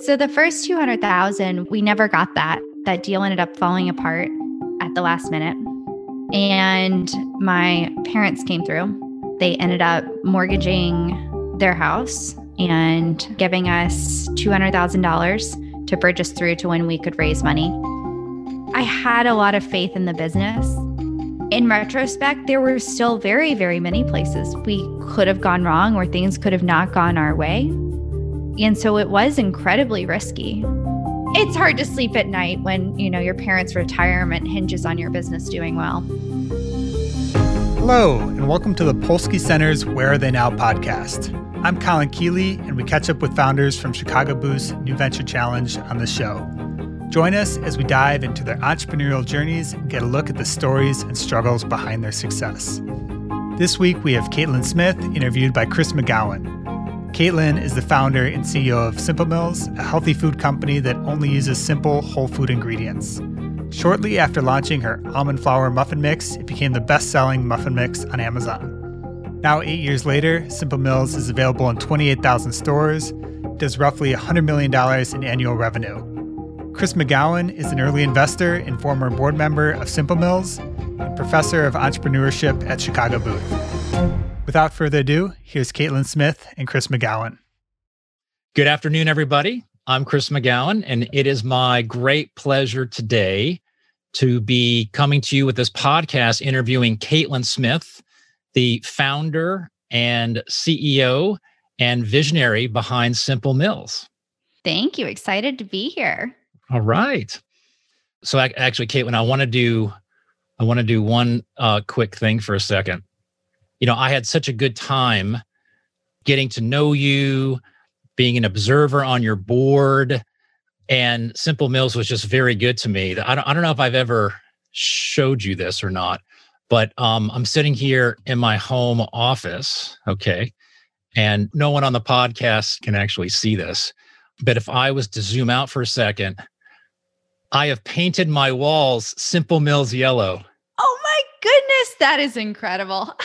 So the first 200,000, we never got that. That deal ended up falling apart at the last minute. And my parents came through. They ended up mortgaging their house and giving us $200,000 to bridge us through to when we could raise money. I had a lot of faith in the business. In retrospect, there were still very, very many places we could have gone wrong or things could have not gone our way. And so it was incredibly risky. It's hard to sleep at night when, you know, your parents' retirement hinges on your business doing well. Hello, and welcome to the Polsky Center's Where Are They Now podcast. I'm Colin Keeley, and we catch up with founders from Chicago Booth New Venture Challenge on the show. Join us as we dive into their entrepreneurial journeys and get a look at the stories and struggles behind their success. This week, we have Katlin Smith interviewed by Chris McGowan. Katlin is the founder and CEO of Simple Mills, a healthy food company that only uses simple, whole food ingredients. Shortly after launching her almond flour muffin mix, it became the best selling muffin mix on Amazon. Now, eight years later, Simple Mills is available in 28,000 stores, does roughly $100 million in annual revenue. Chris McGowan is an early investor and former board member of Simple Mills and professor of entrepreneurship at Chicago Booth. Without further ado, here's Katlin Smith and Chris McGowan. Good afternoon, everybody. I'm Chris McGowan, and it is my great pleasure today to be coming to you with this podcast interviewing Katlin Smith, the founder and CEO and visionary behind Simple Mills. Thank you. Excited to be here. All right. So actually, Katlin, I want to do I want to do one uh, quick thing for a second. You know, I had such a good time getting to know you, being an observer on your board, and Simple Mills was just very good to me. I don't, I don't know if I've ever showed you this or not, but um, I'm sitting here in my home office. Okay. And no one on the podcast can actually see this. But if I was to zoom out for a second, I have painted my walls Simple Mills yellow. Goodness, that is incredible.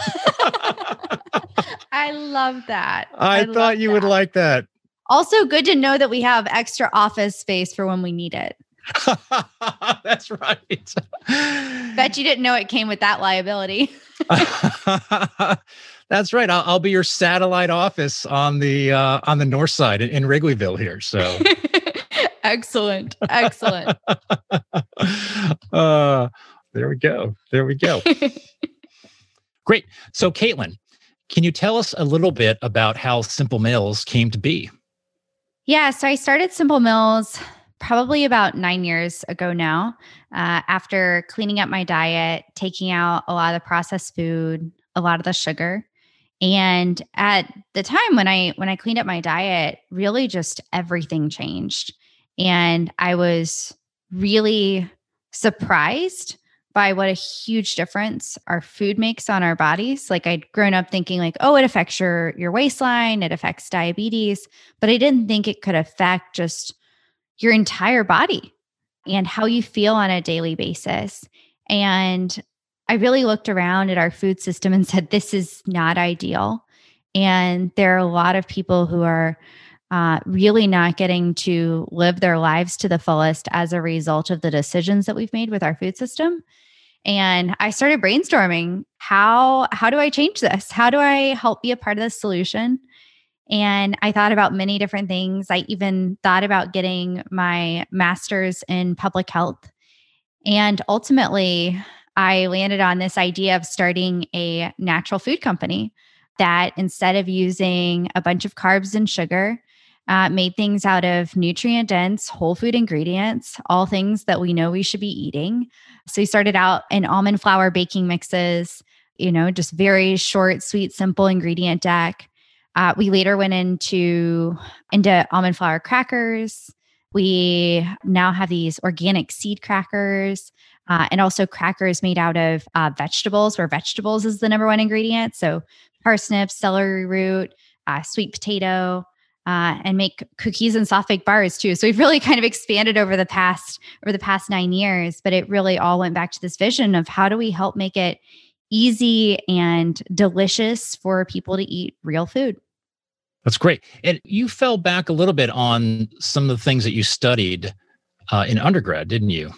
I love that. I, I thought you that. would like that. Also, good to know that we have extra office space for when we need it. That's right. Bet you didn't know it came with that liability. That's right. I'll, I'll, be your satellite office on the uh, on the north side in, in Wrigleyville here. So Excellent. Excellent. uh, there we go. There we go. Great. So, Katlin, can you tell us a little bit about how Simple Mills came to be? Yeah. So, I started Simple Mills probably about nine years ago now uh, after cleaning up my diet, taking out a lot of the processed food, a lot of the sugar. And at the time when I when I cleaned up my diet, really just everything changed. And I was really surprised by what a huge difference our food makes on our bodies. Like I'd grown up thinking like, oh, it affects your your waistline, it affects diabetes, but I didn't think it could affect just your entire body and how you feel on a daily basis. And I really looked around at our food system and said, this is not ideal. And there are a lot of people who are uh, really not getting to live their lives to the fullest as a result of the decisions that we've made with our food system and i started brainstorming how how do i change this? How do i help be a part of the solution? And i thought about many different things. I even thought about getting my master's in public health. And ultimately i landed on this idea of starting a natural food company that instead of using a bunch of carbs and sugar uh, made things out of nutrient dense whole food ingredients, all things that we know we should be eating. So we started out in almond flour baking mixes, you know, just very short, sweet, simple ingredient deck. Uh, we later went into into almond flour crackers. We now have these organic seed crackers. Uh, and also crackers made out of uh, vegetables, where vegetables is the number one ingredient. So parsnips, celery root, uh, sweet potato, uh, and make cookies and soft baked bars too. So we've really kind of expanded over the past over the past nine years, but it really all went back to this vision of how do we help make it easy and delicious for people to eat real food. That's great. And you fell back a little bit on some of the things that you studied uh, in undergrad, didn't you?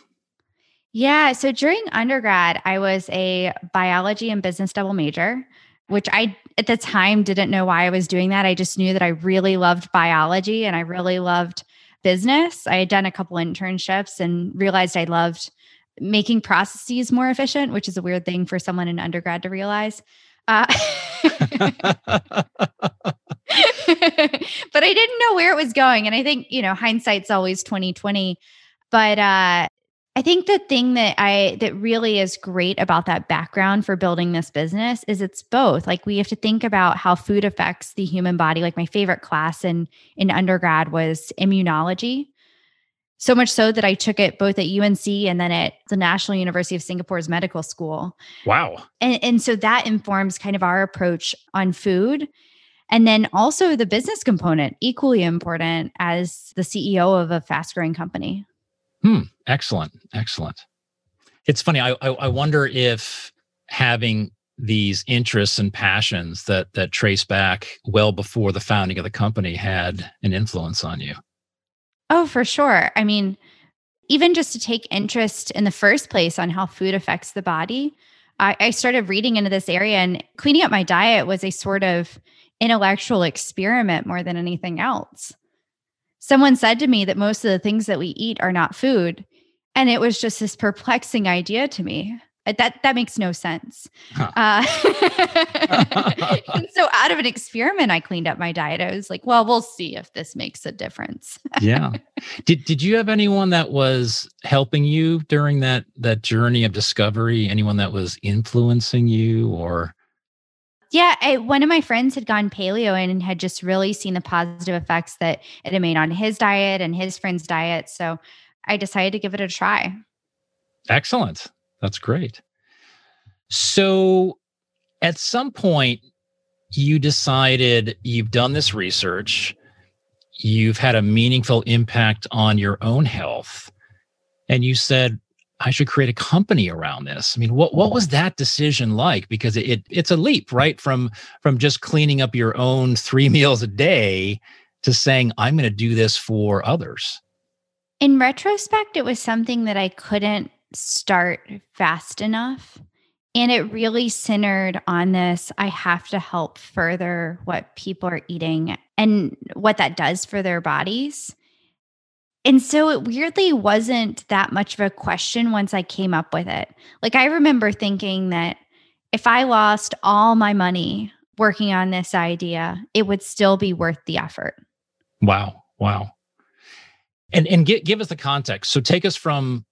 Yeah. So during undergrad, I was a biology and business double major, which I at the time didn't know why I was doing that. I just knew that I really loved biology and I really loved business. I had done a couple internships and realized I loved making processes more efficient, which is a weird thing for someone in undergrad to realize. Uh, but I didn't know where it was going. And I think, you know, hindsight's always 2020. But uh, I think the thing that I that really is great about that background for building this business is it's both. Like we have to think about how food affects the human body. Like my favorite class in in undergrad was immunology. So much so that I took it both at UNC and then at the National University of Singapore's medical school. Wow. And and so that informs kind of our approach on food. And then also the business component, equally important as the CEO of a fast growing company. Hmm. Excellent. Excellent. It's funny. I, I, I wonder if having these interests and passions that that trace back well before the founding of the company had an influence on you. Oh, for sure. I mean, even just to take interest in the first place on how food affects the body, I, I started reading into this area and cleaning up my diet was a sort of intellectual experiment more than anything else someone said to me that most of the things that we eat are not food. And it was just this perplexing idea to me. Uh, that that makes no sense. Huh. Uh, so out of an experiment, I cleaned up my diet. I was like, well, we'll see if this makes a difference. yeah. Did did you have anyone that was helping you during that that journey of discovery? Anyone that was influencing you or yeah, I, one of my friends had gone paleo and had just really seen the positive effects that it had made on his diet and his friend's diet. So I decided to give it a try. Excellent. That's great. So at some point, you decided you've done this research, you've had a meaningful impact on your own health, and you said, I should create a company around this. I mean, what what was that decision like? Because it, it it's a leap, right? From from just cleaning up your own three meals a day to saying, I'm going to do this for others. In retrospect, it was something that I couldn't start fast enough. And it really centered on this I have to help further what people are eating and what that does for their bodies. And so it weirdly wasn't that much of a question once I came up with it. Like I remember thinking that if I lost all my money working on this idea, it would still be worth the effort. Wow. Wow. And and give, give us the context. So take us from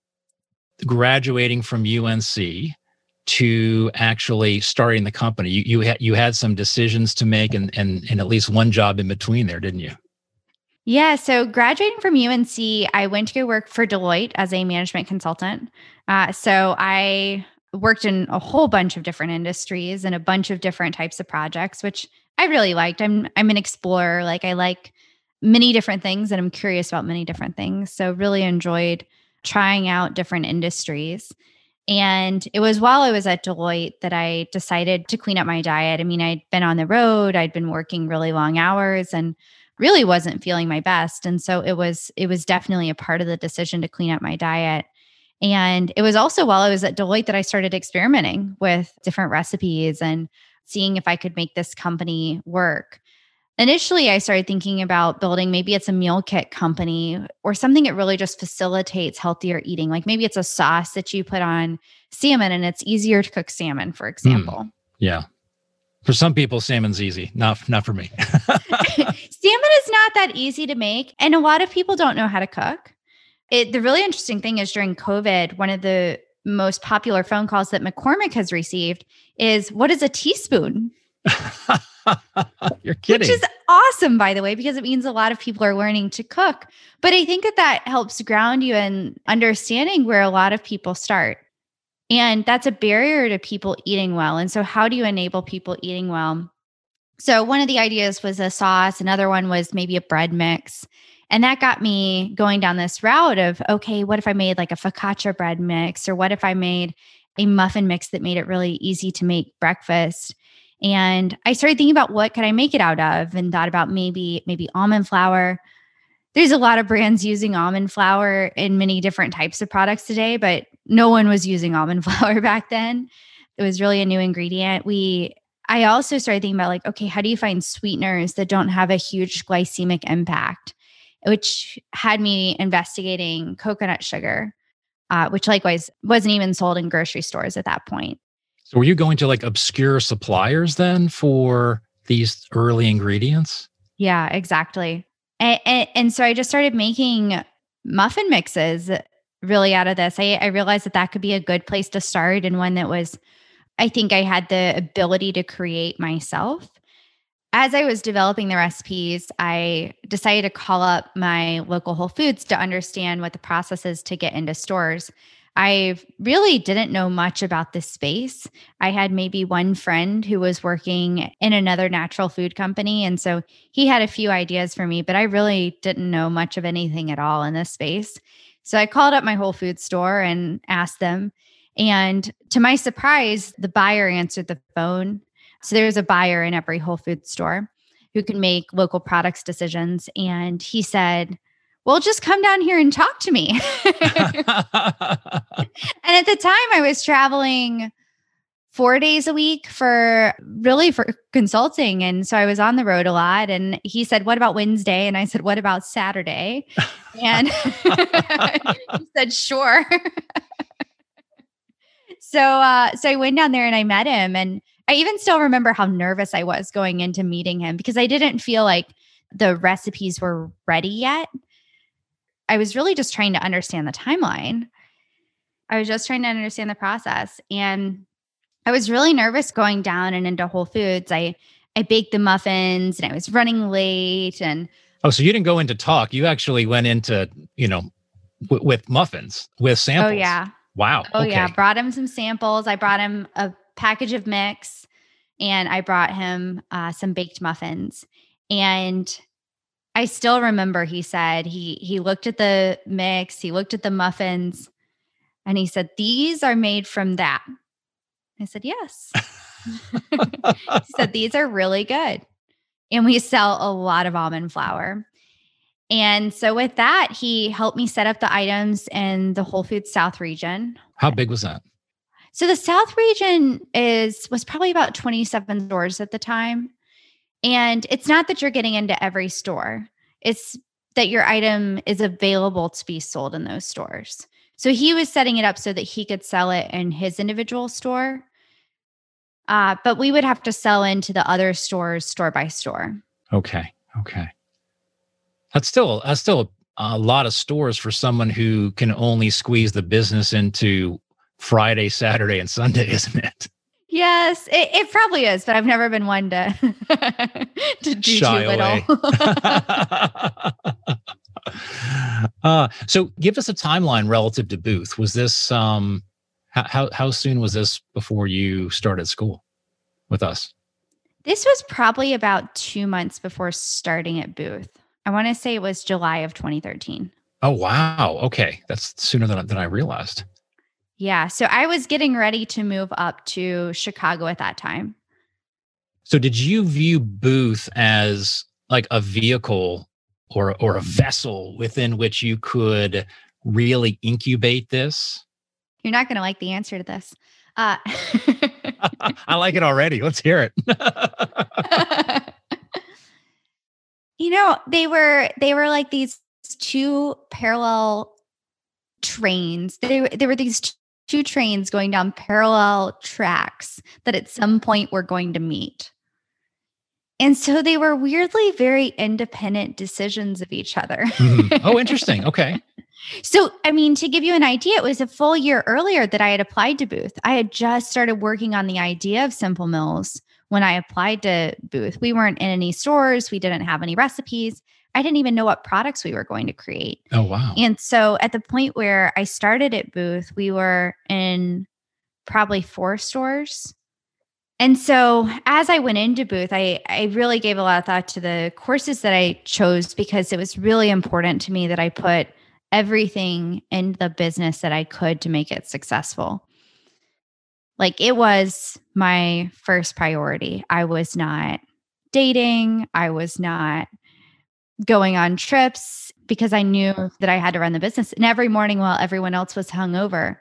graduating from UNC to actually starting the company. You you had you had some decisions to make and and and at least one job in between there, didn't you? Yeah. So graduating from UNC, I went to go work for Deloitte as a management consultant. Uh, so I worked in a whole bunch of different industries and a bunch of different types of projects, which I really liked. I'm I'm an explorer. Like I like many different things and I'm curious about many different things. So really enjoyed trying out different industries. And it was while I was at Deloitte that I decided to clean up my diet. I mean, I'd been on the road, I'd been working really long hours and really wasn't feeling my best and so it was it was definitely a part of the decision to clean up my diet and it was also while I was at Deloitte that I started experimenting with different recipes and seeing if I could make this company work. Initially, I started thinking about building maybe it's a meal kit company or something that really just facilitates healthier eating. Like maybe it's a sauce that you put on salmon and it's easier to cook salmon, for hmm. example. Mm, yeah. For some people, salmon's easy. Not not for me. salmon is not that easy to make, and a lot of people don't know how to cook. It, the really interesting thing is during COVID, one of the most popular phone calls that McCormick has received is, "What is a teaspoon?" You're kidding. Which is awesome, by the way, because it means a lot of people are learning to cook. But I think that that helps ground you in understanding where a lot of people start. And that's a barrier to people eating well. And so, how do you enable people eating well? So, one of the ideas was a sauce, another one was maybe a bread mix. And that got me going down this route of okay, what if I made like a focaccia bread mix? Or what if I made a muffin mix that made it really easy to make breakfast? And I started thinking about what could I make it out of and thought about maybe maybe almond flour. There's a lot of brands using almond flour in many different types of products today, but no one was using almond flour back then. It was really a new ingredient. We I also started thinking about like, okay, how do you find sweeteners that don't have a huge glycemic impact? Which had me investigating coconut sugar, uh, which likewise wasn't even sold in grocery stores at that point. So were you going to like obscure suppliers then for these early ingredients? Yeah, exactly. And, and, and, so I just started making muffin mixes really out of this. I, I realized that that could be a good place to start and one that was, I think I had the ability to create myself. As I was developing the recipes, I decided to call up my local Whole Foods to understand what the process is to get into stores. I really didn't know much about this space. I had maybe one friend who was working in another natural food company. And so he had a few ideas for me, but I really didn't know much of anything at all in this space. So I called up my Whole Food store and asked them. And to my surprise, the buyer answered the phone. So there's a buyer in every Whole Food store who can make local products decisions. And he said, well, just come down here and talk to me. and at the time, I was traveling four days a week for really for consulting. And so I was on the road a lot. And he said, What about Wednesday? And I said, What about Saturday? And he said, Sure. so uh, so I went down there and I met him. And I even still remember how nervous I was going into meeting him because I didn't feel like the recipes were ready yet. I was really just trying to understand the timeline. I was just trying to understand the process. And I was really nervous going down and into Whole Foods. I I baked the muffins and I was running late and Oh, so you didn't go into talk. You actually went into, you know, w- with muffins, with oh, samples. Oh yeah. Wow. Oh okay. yeah. Brought him some samples. I brought him a package of mix and I brought him uh, some baked muffins. And I still remember he said he he looked at the mix, he looked at the muffins, and he said, These are made from that. I said, Yes. he said, These are really good. And we sell a lot of almond flour. And so with that, he helped me set up the items in the Whole Foods South region. How big was that? So the South region is was probably about 27 stores at the time. And it's not that you're getting into every store, it's that your item is available to be sold in those stores. So he was setting it up so that he could sell it in his individual store. Uh, but we would have to sell into the other stores store by store. Okay. Okay. That's still that's still a lot of stores for someone who can only squeeze the business into Friday, Saturday, and Sunday, isn't it? Yes, it, it, probably is, but I've never been one to to do Shy too away. little. uh, so, give us a timeline relative to Booth. Was this um, how how soon was this before you started school with us? This was probably about two months before starting at Booth. I want to say it was July of 2013. Oh wow! Okay, that's sooner than than I realized. Yeah. So I was getting ready to move up to Chicago at that time. So did you view Booth as like a vehicle or or a vessel within which you could really incubate this? You're not going to like the answer to this. Uh, I like it already. Let's hear it. you know, they were they were like these two parallel trains. They there were these two trains going down parallel tracks that at some point were going to meet. And so they were weirdly very independent decisions of each other. mm-hmm. Oh, interesting. Okay. so, I mean, to give you an idea, it was a full year earlier that I had applied to Booth. I had just started working on the idea of Simple Mills when I applied to Booth. We weren't in any stores, we didn't have any recipes. I didn't even know what products we were going to create. Oh, wow. And so at the point where I started at Booth, we were in probably four stores. And so as I went into Booth, I, I really gave a lot of thought to the courses that I chose because it was really important to me that I put everything in the business that I could to make it successful. Like it was my first priority. I was not dating, I was not going on trips because I knew that I had to run the business. And every morning while everyone else was hungover,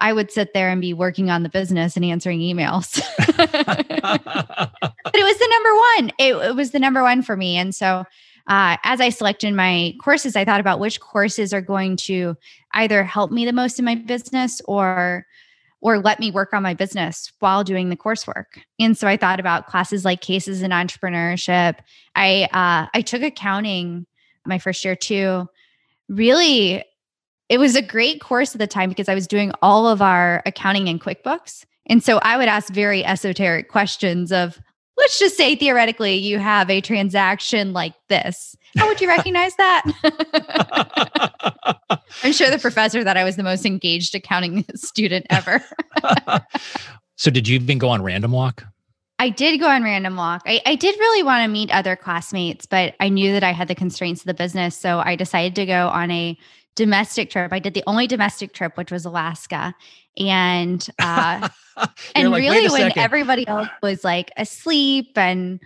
I would sit there and be working on the business and answering emails. but it was the number one. It, it, was the number one for me. And so, uh, as I selected my courses, I thought about which courses are going to either help me the most in my business or or let me work on my business while doing the coursework. And so I thought about classes like cases in entrepreneurship. I uh, I took accounting my first year too. Really it was a great course at the time because I was doing all of our accounting in QuickBooks. And so I would ask very esoteric questions of, let's just say theoretically you have a transaction like this. How would you recognize that? I'm sure the professor thought I was the most engaged accounting student ever. so did you even go on random walk? I did go on random walk. I, I did really want to meet other classmates, but I knew that I had the constraints of the business. So I decided to go on a domestic trip. I did the only domestic trip, which was Alaska. And uh and like, really when second. everybody else was like asleep and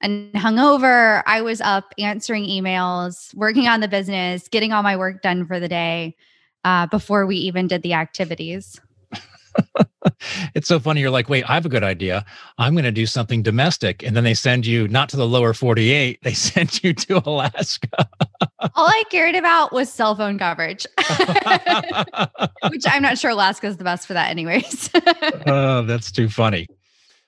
and hungover, I was up answering emails, working on the business, getting all my work done for the day uh, before we even did the activities. It's so funny. You're like, wait, I have a good idea. I'm going to do something domestic. And then they send you not to the lower 48, they send you to Alaska. All I cared about was cell phone coverage, which I'm not sure Alaska is the best for that, anyways. oh, that's too funny.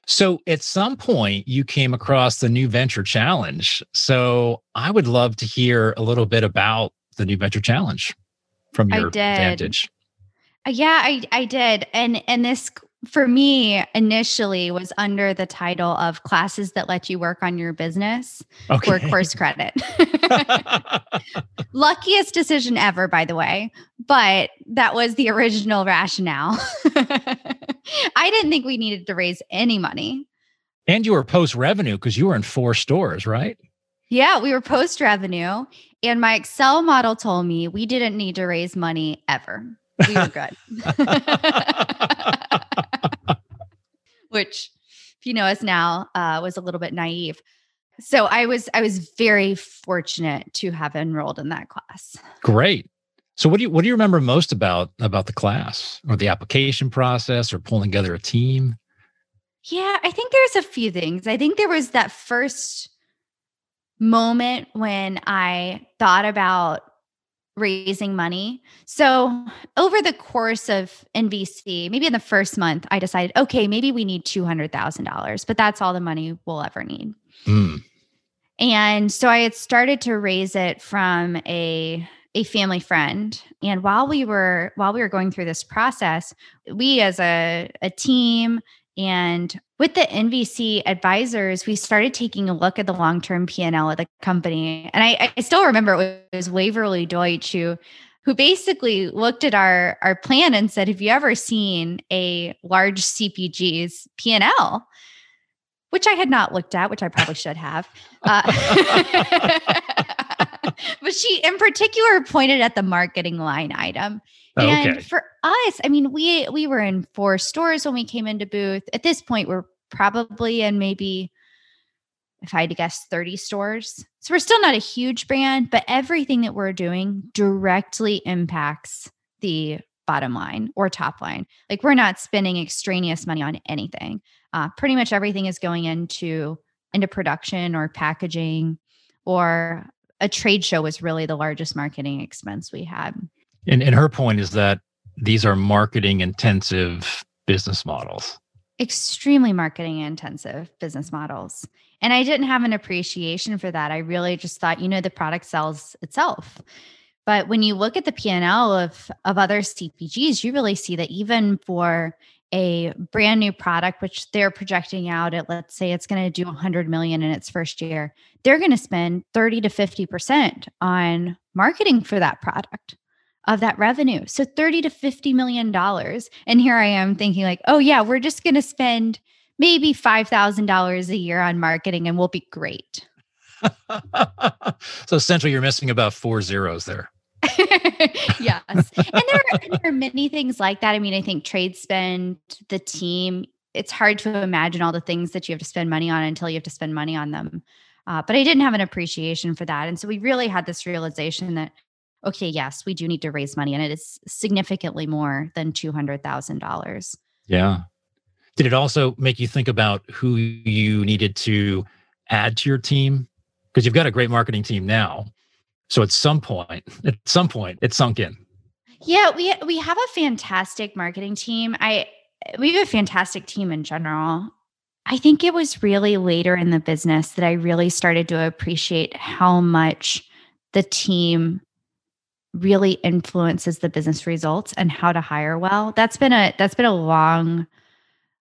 So at some point, you came across the New Venture Challenge. So I would love to hear a little bit about the New Venture Challenge from your vantage. Yeah, I I did. And and this for me initially was under the title of classes that let you work on your business okay. or course credit. Luckiest decision ever, by the way, but that was the original rationale. I didn't think we needed to raise any money. And you were post revenue because you were in four stores, right? Yeah, we were post revenue. And my Excel model told me we didn't need to raise money ever we were good. Which, if you know us now, uh, was a little bit naive. So I was I was very fortunate to have enrolled in that class. Great. So what do you what do you remember most about about the class or the application process or pulling together a team? Yeah, I think there's a few things. I think there was that first moment when I thought about raising money. So, over the course of NVC, maybe in the first month, I decided, okay, maybe we need $200,000, but that's all the money we'll ever need. Mm. And so I had started to raise it from a a family friend and while we were while we were going through this process we as a, a team and with the NVC advisors, we started taking a look at the long-term P&L of the company. And I, I still remember it was Waverly Deutsch who, who basically looked at our, our plan and said, have you ever seen a large CPG's P&L? Which I had not looked at, which I probably should have. Uh, but she in particular pointed at the marketing line item Oh, and okay. for us, I mean, we we were in four stores when we came into booth. At this point, we're probably in maybe if I had to guess 30 stores. So we're still not a huge brand, but everything that we're doing directly impacts the bottom line or top line. Like we're not spending extraneous money on anything. Uh, pretty much everything is going into into production or packaging or a trade show was really the largest marketing expense we had. And, and her point is that these are marketing intensive business models. Extremely marketing intensive business models. And I didn't have an appreciation for that. I really just thought, you know, the product sells itself. But when you look at the P&L of, of other CPGs, you really see that even for a brand new product, which they're projecting out at, let's say it's going to do 100 million in its first year, they're going to spend 30 to 50% on marketing for that product of that revenue. So 30 to 50 million dollars. And here I am thinking like, "Oh yeah, we're just going to spend maybe $5,000 a year on marketing and we'll be great." so essentially you're missing about four zeros there. yes. And there, are, and there are many things like that. I mean, I think trade spend, the team, it's hard to imagine all the things that you have to spend money on until you have to spend money on them. Uh, but I didn't have an appreciation for that. And so we really had this realization that, okay, yes, we do need to raise money and it is significantly more than $200,000. Yeah. Did it also make you think about who you needed to add to your team? Because you've got a great marketing team now. So at some point, at some point, it sunk in. Yeah, we we have a fantastic marketing team. I we have a fantastic team in general. I think it was really later in the business that I really started to appreciate how much the team really influences the business results and how to hire well. That's been a that's been a long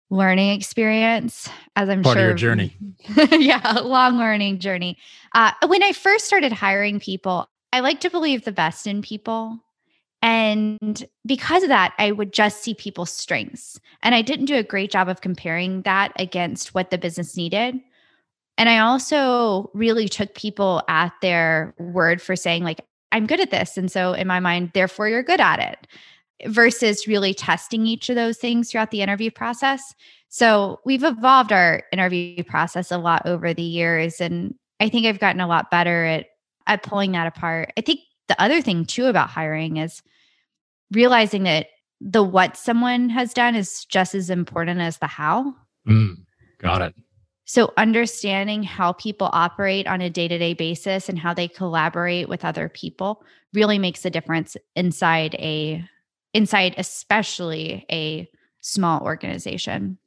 learning experience as i'm part sure of your journey. Yeah a long learning journey. Uh, when i first started hiring people i like to believe the best in people. And because of that i would just see people's strengths. And i didn't do a great job of comparing that against what the business needed. And i also really took people at their word for saying like i'm good at this and so in my mind therefore you're good at it versus really testing each of those things throughout the interview process. So we've evolved our interview process a lot over the years. And I think I've gotten a lot better at, at pulling that apart. I think the other thing too about hiring is realizing that the what someone has done is just as important as the how. Mm, got it. So, understanding how people operate on a day to day basis and how they collaborate with other people really makes a difference inside a inside especially a small organization.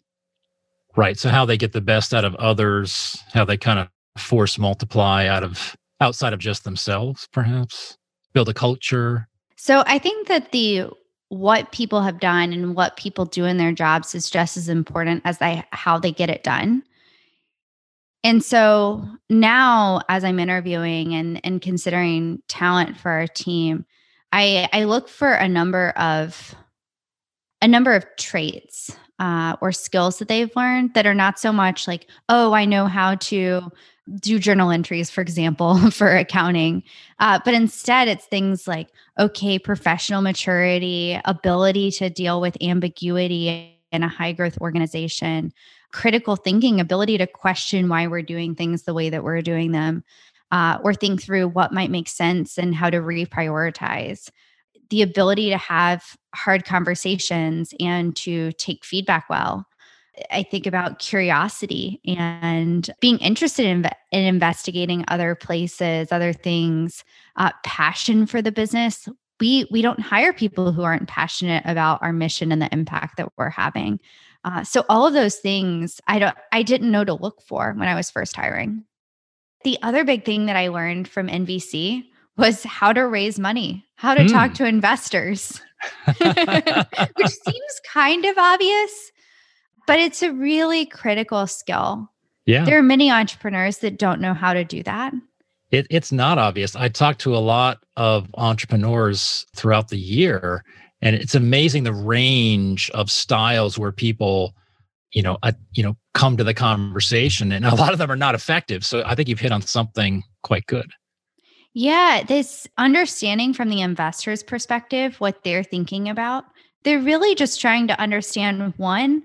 Right. So how they get the best out of others, how they kind of force multiply out of outside of just themselves, perhaps build a culture. So I think that the what people have done and what people do in their jobs is just as important as they how they get it done. And so now as I'm interviewing and and considering talent for our team, I I look for a number of a number of traits uh, or skills that they've learned that are not so much like, oh, I know how to do journal entries, for example, for accounting. Uh, but instead, it's things like, okay, professional maturity, ability to deal with ambiguity in a high growth organization, critical thinking, ability to question why we're doing things the way that we're doing them, uh, or think through what might make sense and how to reprioritize. The ability to have hard conversations and to take feedback well. I think about curiosity and being interested in, in investigating other places, other things, uh, passion for the business. We we don't hire people who aren't passionate about our mission and the impact that we're having. Uh, so all of those things I don't I didn't know to look for when I was first hiring. The other big thing that I learned from NVC was how to raise money, how to mm. talk hmm. to investors, which seems kind of obvious, but it's a really critical skill. Yeah. There are many entrepreneurs that don't know how to do that. It, it's not obvious. I talk to a lot of entrepreneurs throughout the year, and it's amazing the range of styles where people you know, a, you know, come to the conversation, and a lot of them are not effective. So I think you've hit on something quite good. Yeah, this understanding from the investor's perspective what they're thinking about. They're really just trying to understand one,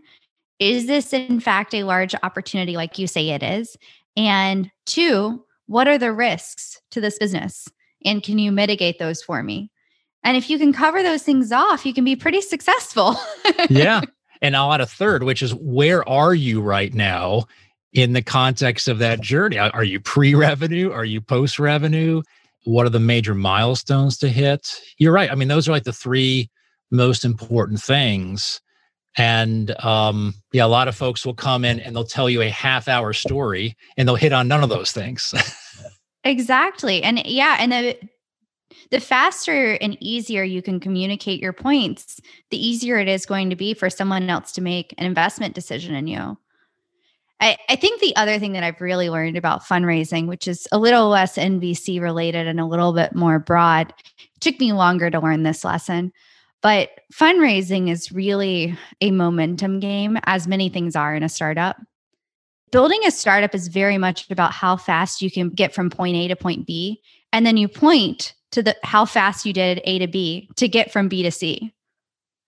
is this in fact a large opportunity like you say it is? And two, what are the risks to this business? And can you mitigate those for me? And if you can cover those things off, you can be pretty successful. yeah. And I'll add a third, which is where are you right now in the context of that journey? Are you pre revenue? Are you post revenue? What are the major milestones to hit? You're right. I mean, those are like the three most important things. And um, yeah, a lot of folks will come in and they'll tell you a half hour story and they'll hit on none of those things. exactly. And yeah, and the the faster and easier you can communicate your points, the easier it is going to be for someone else to make an investment decision in you. I, I think the other thing that I've really learned about fundraising, which is a little less NVC related and a little bit more broad, took me longer to learn this lesson. But fundraising is really a momentum game, as many things are in a startup. Building a startup is very much about how fast you can get from point A to point B. And then you point to the how fast you did A to B to get from B to C.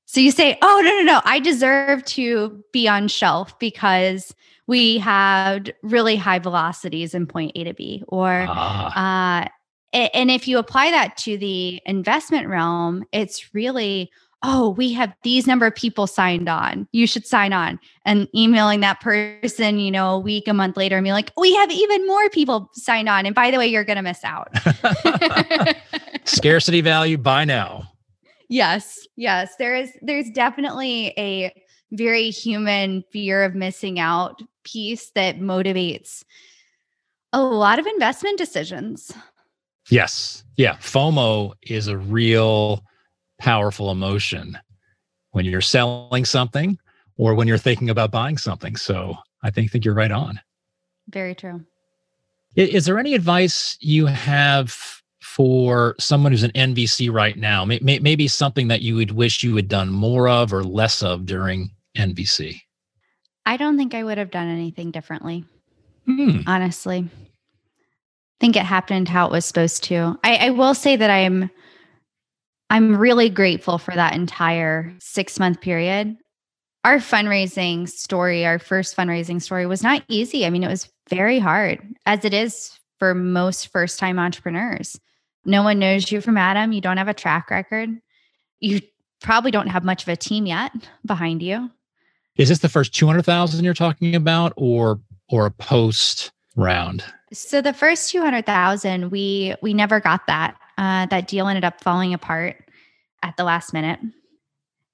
So you say, "Oh, no, no, no, I deserve to be on shelf because we had really high velocities in point A to B." Or ah. uh, and if you apply that to the investment realm, it's really, oh, we have these number of people signed on. You should sign on. And emailing that person, you know, a week, a month later, and be like, we have even more people signed on. And by the way, you're going to miss out. Scarcity value buy now. Yes. Yes. There is, there's definitely a very human fear of missing out piece that motivates a lot of investment decisions. Yes. Yeah. FOMO is a real powerful emotion when you're selling something or when you're thinking about buying something. So I think think you're right on. Very true. Is there any advice you have for someone who's an NVC right now? Maybe something that you would wish you had done more of or less of during NVC? I don't think I would have done anything differently. Hmm. Honestly think it happened how it was supposed to. I, I will say that I'm I'm really grateful for that entire six month period. Our fundraising story, our first fundraising story, was not easy. I mean, it was very hard, as it is for most first time entrepreneurs. No one knows you from Adam. You don't have a track record. You probably don't have much of a team yet behind you. Is this the first 200,000 you're talking about or or a post round? So the first 200,000 we we never got that. Uh, that deal ended up falling apart at the last minute.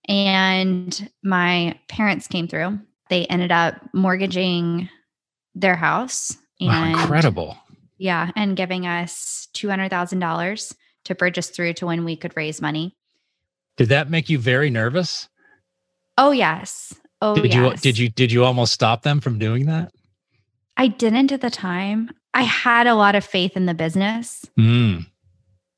And my parents came through. They ended up mortgaging their house and wow, incredible. Yeah, and giving us $200,000 to bridge us through to when we could raise money. Did that make you very nervous? Oh yes. Oh did yes. you did you did you almost stop them from doing that? I didn't at the time. I had a lot of faith in the business. Mm.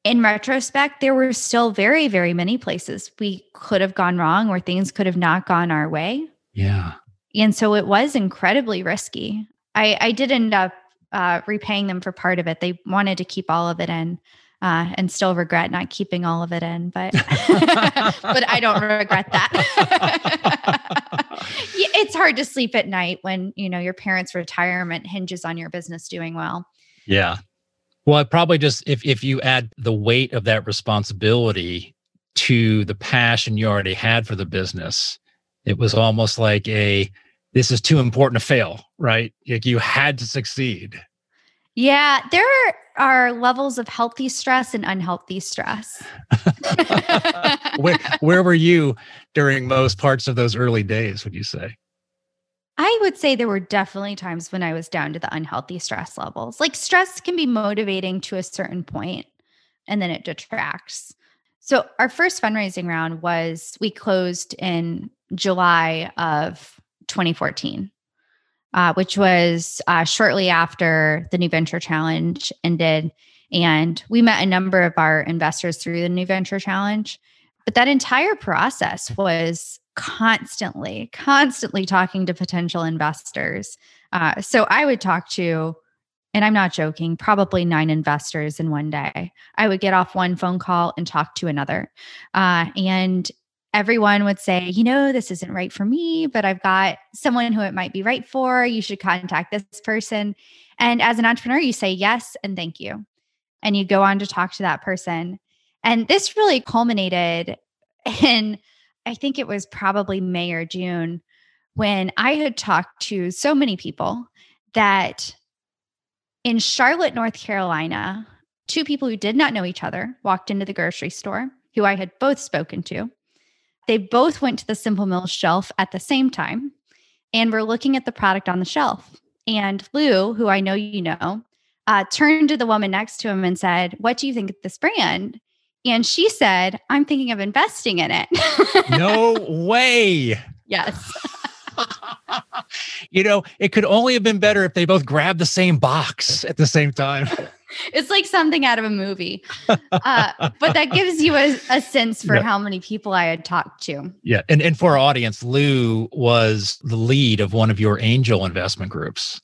In retrospect, there were still very, very many places we could have gone wrong or things could have not gone our way. Yeah. And so it was incredibly risky. I, I did end up uh, repaying them for part of it. They wanted to keep all of it in. Uh, and still regret not keeping all of it in, but but I don't regret that. it's hard to sleep at night when you know your parents' retirement hinges on your business doing well. Yeah. Well, it probably just if if you add the weight of that responsibility to the passion you already had for the business, it was almost like a this is too important to fail, right? Like you had to succeed. Yeah, there are levels of healthy stress and unhealthy stress. where, where were you during most parts of those early days, would you say? I would say there were definitely times when I was down to the unhealthy stress levels. Like stress can be motivating to a certain point and then it detracts. So our first fundraising round was we closed in July of 2014, uh, which was uh, shortly after the New Venture Challenge ended. And we met a number of our investors through the New Venture Challenge. But that entire process was constantly, constantly talking to potential investors. Uh, so I would talk to, and I'm not joking, probably nine investors in one day. I would get off one phone call and talk to another. Uh, and everyone would say, you know, this isn't right for me, but I've got someone who it might be right for. You should contact this person. And as an entrepreneur, you say yes and thank you. And you go on to talk to that person. And this really culminated in I think it was probably May or June when I had talked to so many people that in Charlotte, North Carolina, two people who did not know each other walked into the grocery store who I had both spoken to. They both went to the Simple Mills shelf at the same time and were looking at the product on the shelf. And Lou, who I know you know, uh, turned to the woman next to him and said, What do you think of this brand? And she said, I'm thinking of investing in it. no way. Yes. you know, it could only have been better if they both grabbed the same box at the same time. It's like something out of a movie. Uh, but that gives you a, a sense for yeah. how many people I had talked to. Yeah. And, and for our audience, Lou was the lead of one of your angel investment groups.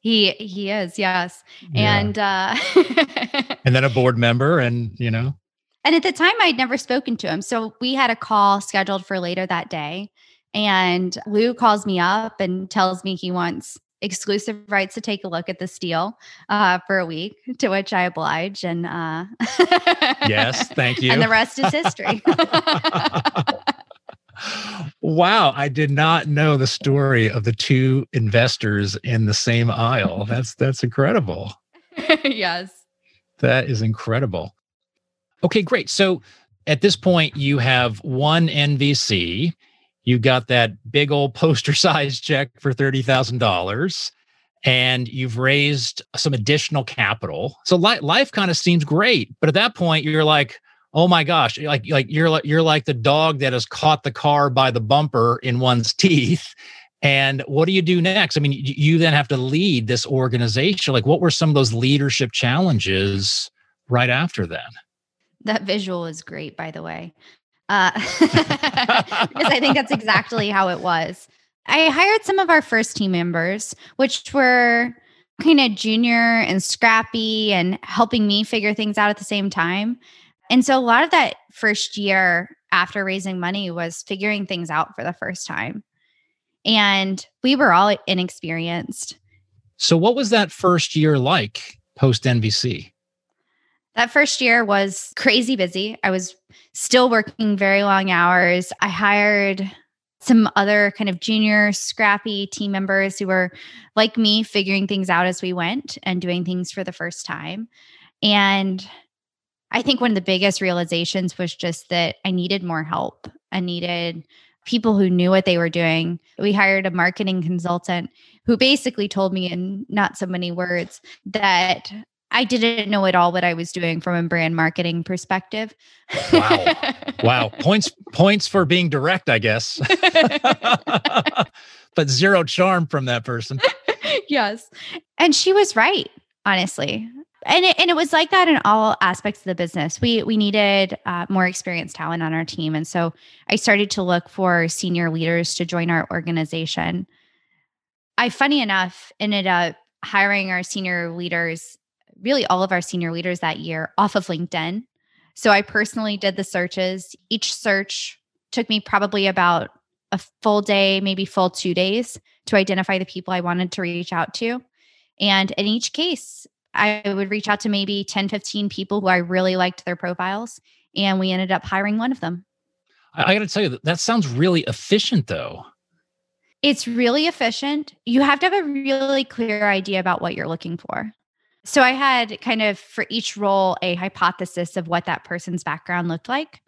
He he is, yes. Yeah. And uh and then a board member and, you know. And at the time I'd never spoken to him. So we had a call scheduled for later that day. And Lou calls me up and tells me he wants exclusive rights to take a look at this deal uh, for a week, to which I oblige. And uh, yes, thank you. And the rest is history. wow, I did not know the story of the two investors in the same aisle. That's that's incredible. yes. That is incredible. Okay, great. So at this point you have one NVC you got that big old poster size check for $30,000 and you've raised some additional capital. So li- life kind of seems great, but at that point you're like, "Oh my gosh, like like you're like you're like the dog that has caught the car by the bumper in one's teeth." And what do you do next? I mean, you then have to lead this organization. Like what were some of those leadership challenges right after that? That visual is great, by the way uh, because I think that's exactly how it was. I hired some of our first team members, which were kind of junior and scrappy and helping me figure things out at the same time. And so a lot of that first year after raising money was figuring things out for the first time. And we were all inexperienced. So, what was that first year like post NVC? That first year was crazy busy. I was still working very long hours. I hired some other kind of junior, scrappy team members who were like me, figuring things out as we went and doing things for the first time. And I think one of the biggest realizations was just that I needed more help. I needed people who knew what they were doing. We hired a marketing consultant who basically told me in not so many words that I didn't know at all what I was doing from a brand marketing perspective. wow. Wow. Points points for being direct, I guess. but zero charm from that person. yes. And she was right, honestly. And it, and it was like that in all aspects of the business. We we needed uh, more experienced talent on our team, and so I started to look for senior leaders to join our organization. I, funny enough, ended up hiring our senior leaders really all of our senior leaders that year off of LinkedIn. So I personally did the searches. Each search took me probably about a full day, maybe full two days to identify the people I wanted to reach out to. And in each case, I would reach out to maybe 10, 15 people who I really liked their profiles. And we ended up hiring one of them. I, I got to tell you, that, that sounds really efficient, though. It's really efficient. You have to have a really clear idea about what you're looking for. So I had kind of for each role a hypothesis of what that person's background looked like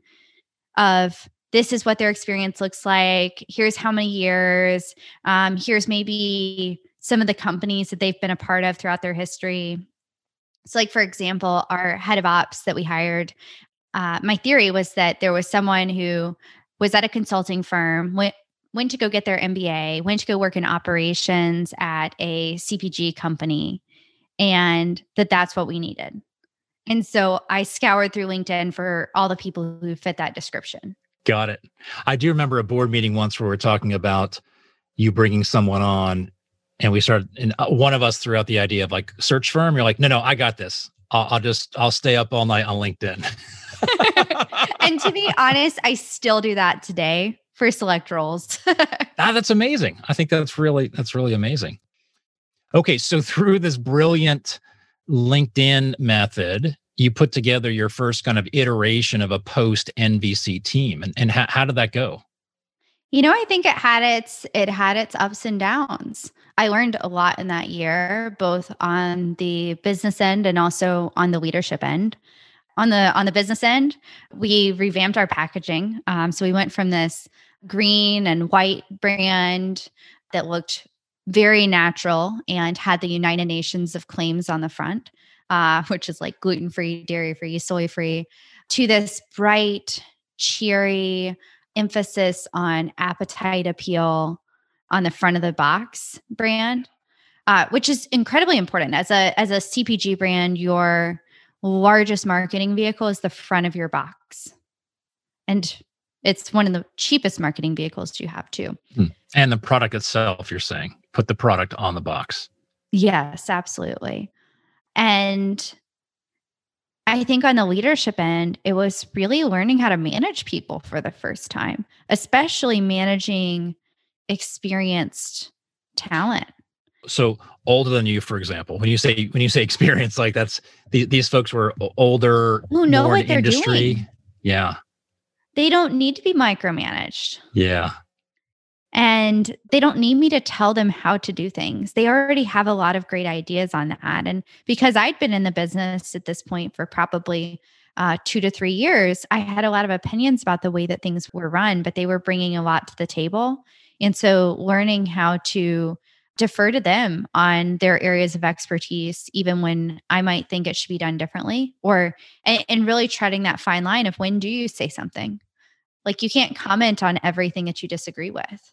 of this is what their experience looks like. Here's how many years. Um, here's maybe some of the companies that they've been a part of throughout their history. So, like for example, our head of ops that we hired, uh, my theory was that there was someone who was at a consulting firm, went went to go get their MBA, went to go work in operations at a CPG company, and that that's what we needed. And so I scoured through LinkedIn for all the people who fit that description. Got it. I do remember a board meeting once where we are talking about you bringing someone on and we started and uh, one of us threw out the idea of like search firm you're like no no i got this i'll, I'll just i'll stay up all night on linkedin and to be honest i still do that today for select roles ah, that's amazing i think that's really that's really amazing Okay, so through this brilliant LinkedIn method, you put together your first kind of iteration of a post NVC team. And, and how, how did that go? You know, I think it had its it had its ups and downs. I learned a lot in that year, both on the business end and also on the leadership end. On the on the business end, we revamped our packaging. Um, so we went from this green and white brand that looked very natural and had the United Nations of claims on the front, uh, which is like gluten free, dairy free, soy free, to this bright, cheery emphasis on appetite appeal on the front of the box brand, uh, which is incredibly important as a as a CPG brand. Your largest marketing vehicle is the front of your box, and it's one of the cheapest marketing vehicles you have too. Hmm. And the product itself, you're saying, put the product on the box. Yes, absolutely. And I think on the leadership end, it was really learning how to manage people for the first time, especially managing experienced talent. So older than you, for example, when you say when you say experience, like that's these, these folks were older, who know what they're industry. doing. Yeah, They don't need to be micromanaged. yeah, and they don't need me to tell them how to do things. They already have a lot of great ideas on that. And because I'd been in the business at this point for probably uh, two to three years, I had a lot of opinions about the way that things were run, but they were bringing a lot to the table. And so learning how to defer to them on their areas of expertise, even when I might think it should be done differently, or and, and really treading that fine line of when do you say something? Like you can't comment on everything that you disagree with.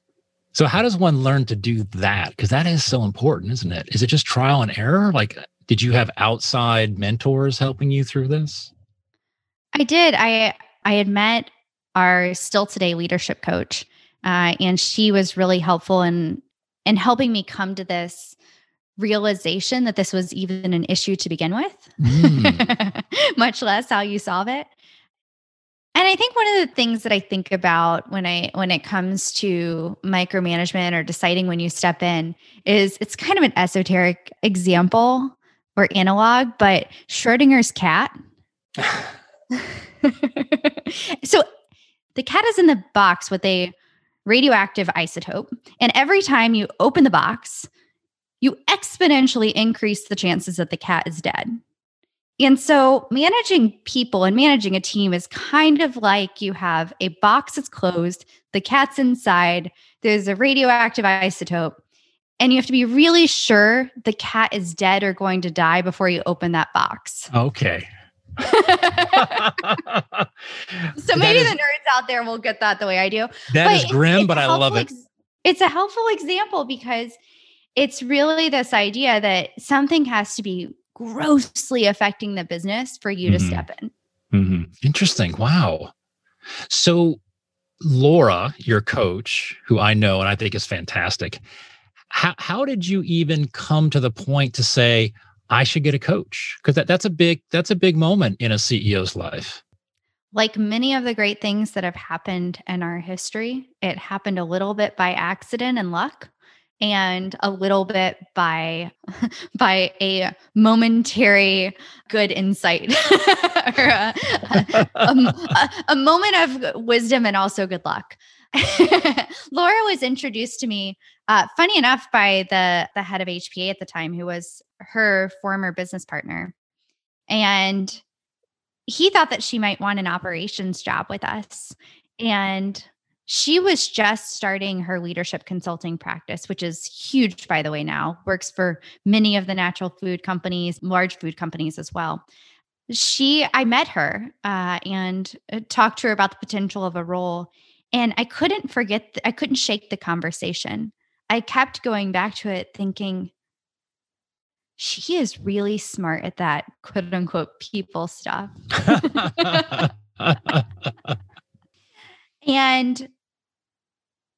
So how does one learn to do that? Because that is so important, isn't it? Is it just trial and error? Like, did you have outside mentors helping you through this? I did. I I had met our still today leadership coach, uh, and she was really helpful in in helping me come to this realization that this was even an issue to begin with, Mm. much less how you solve it. And I think one of the things that I think about when I when it comes to micromanagement or deciding when you step in is it's kind of an esoteric example or analog, but Schrodinger's cat so the cat is in the box with a radioactive isotope. And every time you open the box, you exponentially increase the chances that the cat is dead. And so managing people and managing a team is kind of like you have a box that's closed, the cat's inside, there's a radioactive isotope, and you have to be really sure the cat is dead or going to die before you open that box. okay. So maybe is- the nerds out there will get that the way I do. that is it's- grim, it's but I love it. ex- it's a helpful example because it's really this idea that something has to be grossly affecting the business for you to Mhm. step in. Mhm. Interesting. Wow. So, Laura, your coach, who I know and I think is fantastic, how, how did you even come to the point to say, I should get a coach? Because that, that's a big that's a big moment in a CEO's life. Like many of the great things that have happened in our history, it happened a little bit by accident and luck and a little bit by by a momentary good insight or a, a, a, a moment of wisdom and also good luck. Laura was introduced to me, uh, funny enough, by the the head of HPA at the time, who was her former business partner, and he thought that she might want an operations job with us, and she was just starting her leadership consulting practice, which is huge, by the way. Now works for many of the natural food companies, large food companies as well she i met her uh, and uh, talked to her about the potential of a role and i couldn't forget th- i couldn't shake the conversation i kept going back to it thinking she is really smart at that quote unquote people stuff and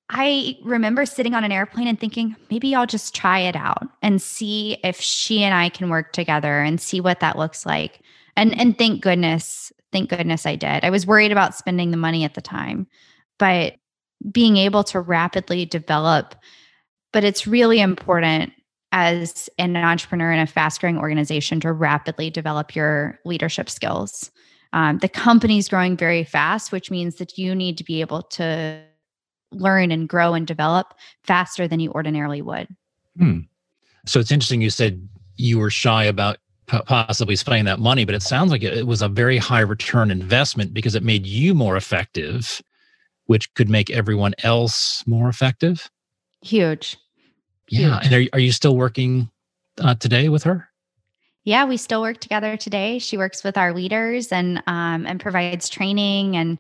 I remember sitting on an airplane and thinking, maybe I'll just try it out and see if she and I can work together and see what that looks like. And and thank goodness, thank goodness I did. I was worried about spending the money at the time, but being able to rapidly develop, but it's really important as an entrepreneur in a fast growing organization to rapidly develop your leadership skills. Um, the company's growing very fast, which means that you need to be able to learn and grow and develop faster than you ordinarily would. Hmm. So it's interesting you said you were shy about po- possibly spending that money, but it sounds like it it was a very high return investment because it made you more effective, which could make everyone else more effective. Huge. Yeah. Huge. And are, you- are you still working uh, today with her? Yeah, we still work together today. She works with our leaders and um, and provides training and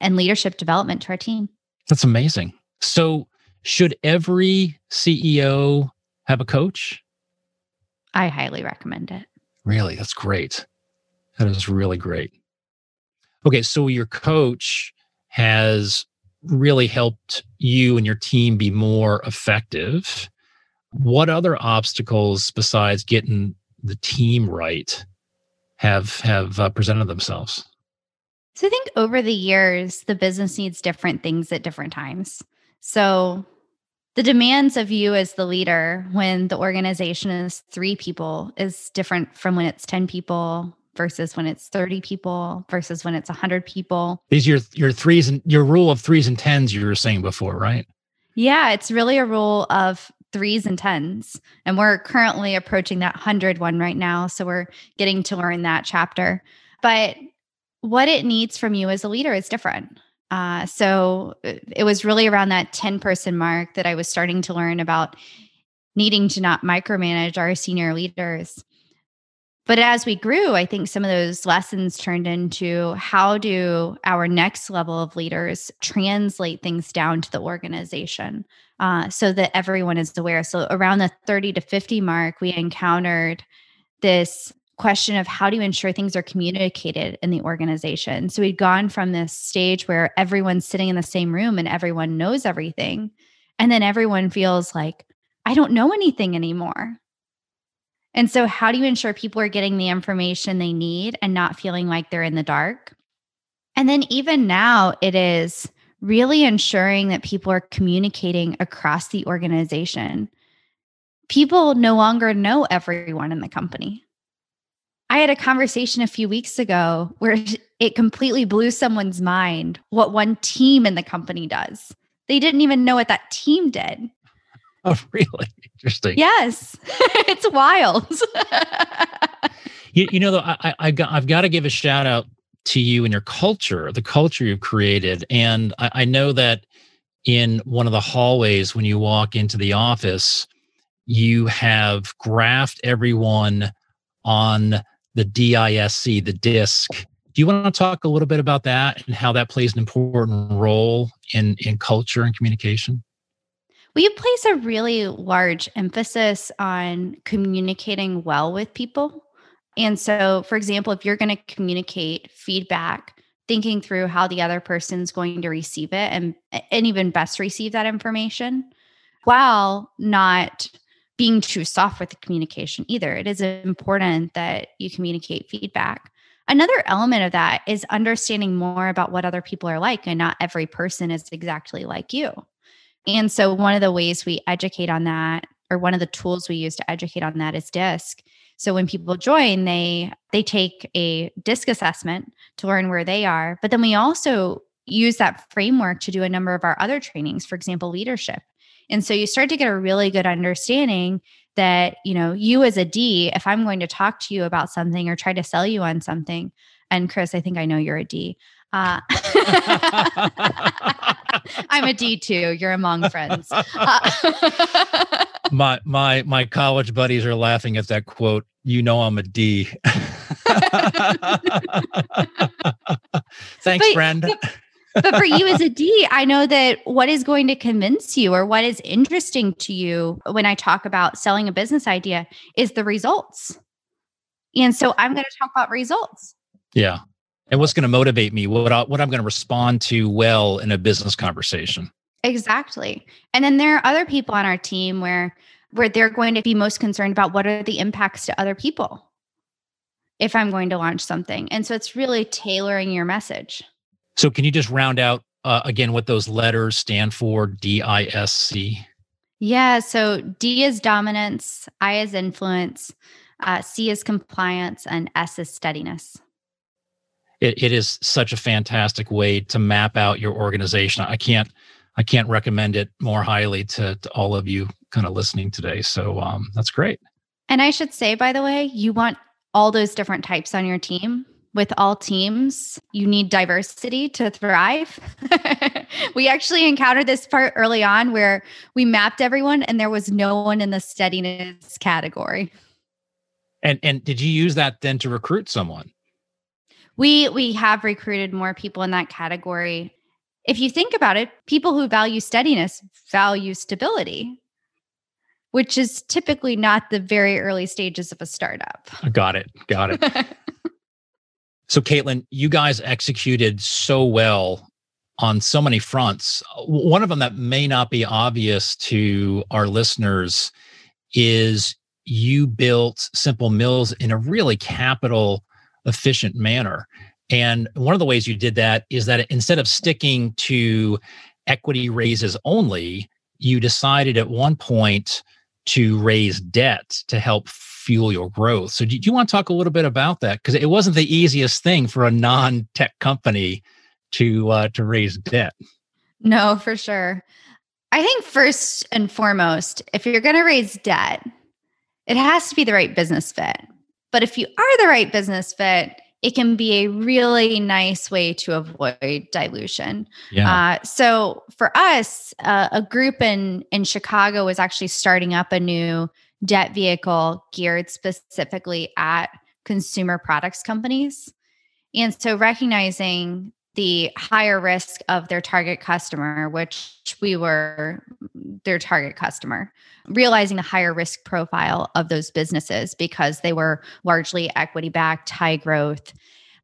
and leadership development to our team. That's amazing. So, should every CEO have a coach? I highly recommend it. Really? That's great. That is really great. Okay. So, your coach has really helped you and your team be more effective. what other obstacles besides getting the team right have have uh, presented themselves? So I think over the years, the business needs different things at different times. So the demands of you as the leader when the organization is three people is different from when it's 10 people versus when it's 30 people versus when it's 100 people. These your your threes and your rule of threes and tens you were saying before, right? Yeah, it's really a rule of threes and tens. And we're currently approaching that 100 one right now. So we're getting to learn that chapter. But what it needs from you as a leader is different. Uh, so uh, it was really around that 10 person mark that I was starting to learn about needing to not micromanage our senior leaders. But as we grew, I think some of those lessons turned into how do our next level of leaders translate things down to the organization uh, so that everyone is aware. So around the 30 to 50 mark, we encountered this question of how do you ensure things are communicated in the organization. So we'd gone from this stage where everyone's sitting in the same room and everyone knows everything. And then everyone feels like, I don't know anything anymore. And so, how do you ensure people are getting the information they need and not feeling like they're in the dark? And then, even now, it is really ensuring that people are communicating across the organization. People no longer know everyone in the company. I had a conversation a few weeks ago where it completely blew someone's mind what one team in the company does. They didn't even know what that team did. Oh, really? Interesting. Yes, it's wild. you, you know, though, I, I got, I've got to give a shout out to you and your culture, the culture you've created. And I, I know that in one of the hallways when you walk into the office, you have graphed everyone on the DISC, the DISC. Do you want to talk a little bit about that and how that plays an important role in, in culture and communication? We place a really large emphasis on communicating well with people. And so, for example, if you're going to communicate feedback, thinking through how the other person's going to receive it and, and even best receive that information while not being too soft with the communication either. It is important that you communicate feedback. Another element of that is understanding more about what other people are like, and not every person is exactly like you. And so, one of the ways we educate on that, or one of the tools we use to educate on that, is DISC. So when people join, they they take a DISC assessment to learn where they are, but then we also use that framework to do a number of our other trainings, for example, leadership. And so you start to get a really good understanding that, you know, you as a D, if I'm going to talk to you about something or try to sell you on something, and Chris, I think I know you're a D. Uh, I'm a D too. You're among friends. Uh, my my my college buddies are laughing at that quote. You know I'm a D. Thanks, but, friend. But, for you as a D, I know that what is going to convince you or what is interesting to you when I talk about selling a business idea is the results. And so I'm going to talk about results. Yeah. And what's going to motivate me? What I, what I'm going to respond to well in a business conversation. Exactly. And then there are other people on our team where where they're going to be most concerned about what are the impacts to other people if I'm going to launch something. And so it's really tailoring your message. So, can you just round out uh, again what those letters stand for? D I S C. Yeah. So D is dominance, I is influence, uh, C is compliance, and S is steadiness. It, it is such a fantastic way to map out your organization. I can't I can't recommend it more highly to, to all of you kind of listening today. So um, that's great. And I should say, by the way, you want all those different types on your team with all teams, you need diversity to thrive. we actually encountered this part early on where we mapped everyone and there was no one in the steadiness category. And and did you use that then to recruit someone? We we have recruited more people in that category. If you think about it, people who value steadiness value stability, which is typically not the very early stages of a startup. Got it. Got it. So, Katlin, you guys executed so well on so many fronts. One of them that may not be obvious to our listeners is you built Simple Mills in a really capital efficient manner. And one of the ways you did that is that instead of sticking to equity raises only, you decided at one point to raise debt to help fuel your growth. So, do you want to talk a little bit about that? Because it wasn't the easiest thing for a non-tech company to uh, to raise debt. No, for sure. I think first and foremost, if you're going to raise debt, it has to be the right business fit. But if you are the right business fit, it can be a really nice way to avoid dilution. Yeah. Uh, so for us, uh, a group in in Chicago was actually starting up a new debt vehicle geared specifically at consumer products companies. And so recognizing the higher risk of their target customer, which we were their target customer, realizing the higher risk profile of those businesses because they were largely equity backed, high growth.